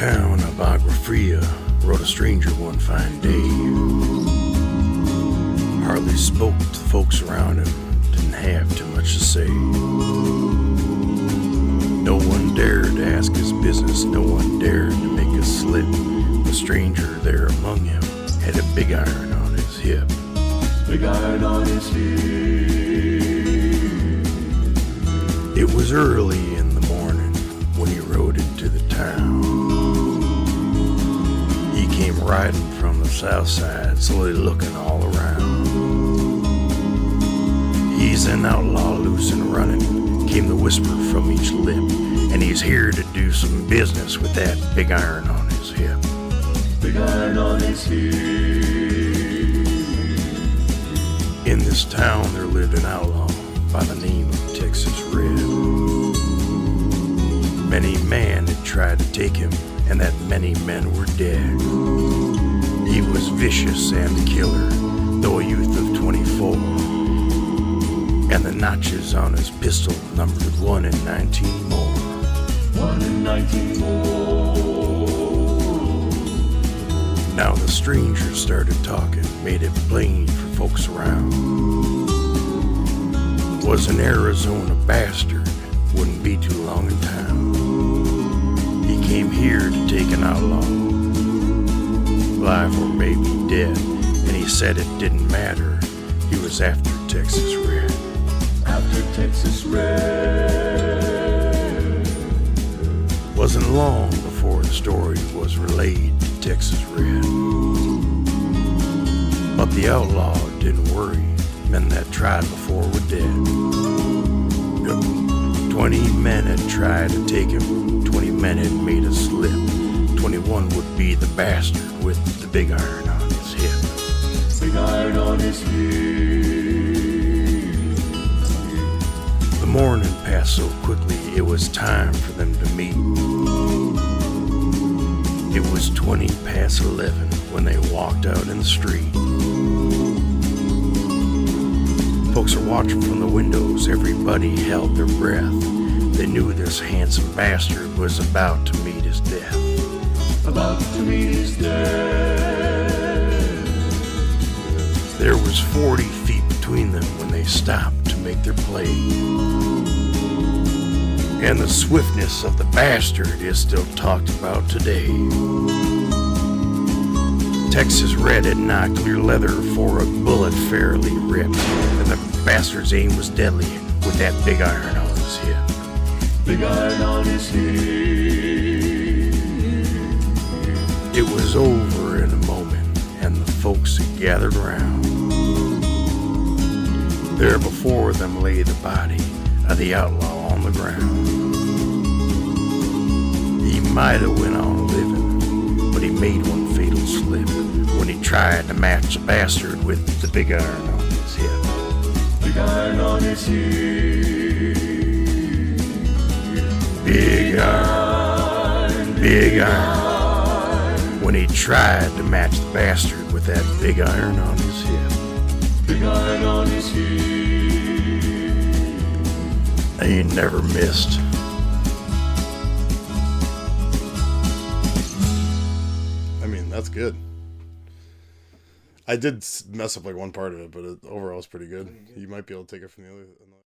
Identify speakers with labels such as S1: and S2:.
S1: town of Agua Fria rode a stranger one fine day. Hardly spoke to the folks around him, didn't have too much to say. No one dared to ask his business, no one dared to make a slip. The stranger there among him had a big iron on his hip.
S2: Big iron on his hip.
S1: It was early riding from the south side, slowly looking all around. He's an outlaw, loose and running, came the whisper from each lip, and he's here to do some business with that big iron on his hip.
S2: Big iron on his hip.
S1: In this town there lived an outlaw by the name of Texas Red. Many men had tried to take him, and that many men were dead. He was vicious and a killer, though a youth of 24. And the notches on his pistol numbered one in 19 more.
S2: One in nineteen more.
S1: Now the stranger started talking, made it plain for folks around. Was an Arizona bastard, wouldn't be too long in town. He came here to take an outlaw, live or maybe dead, and he said it didn't matter. He was after Texas Red.
S2: After Texas Red.
S1: Wasn't long before the story was relayed to Texas Red. But the outlaw didn't worry. Men that tried before were dead. Twenty men had tried to take him. Twenty men had made a slip. Twenty-one would be the bastard with the big iron on his hip.
S2: Big iron on his hip.
S1: The morning passed so quickly it was time for them to meet. It was 20 past 11 when they walked out in the street. Folks are watching from the windows, everybody held their breath. They knew this handsome bastard was about to meet his death.
S2: About to meet his death.
S1: There was 40 feet between them when they stopped to make their play. And the swiftness of the bastard is still talked about today. Texas Red had knocked clear leather for a bullet fairly ripped, and the bastard's aim was deadly with that big iron on his hip.
S2: Big iron on his hip.
S1: It was over in a moment, and the folks had gathered round. There before them lay the body of the outlaw on the ground. He might have went on living, but he made one fatal slip when he tried to match the bastard with the big iron on his hip.
S2: Big iron on his hip.
S1: Big iron. When he tried to match the bastard with that big iron on his hip.
S2: Big iron on his hip.
S1: He never missed.
S3: I mean, that's good. I did mess up like one part of it, but it, overall it's pretty good. You might be able to take it from the other.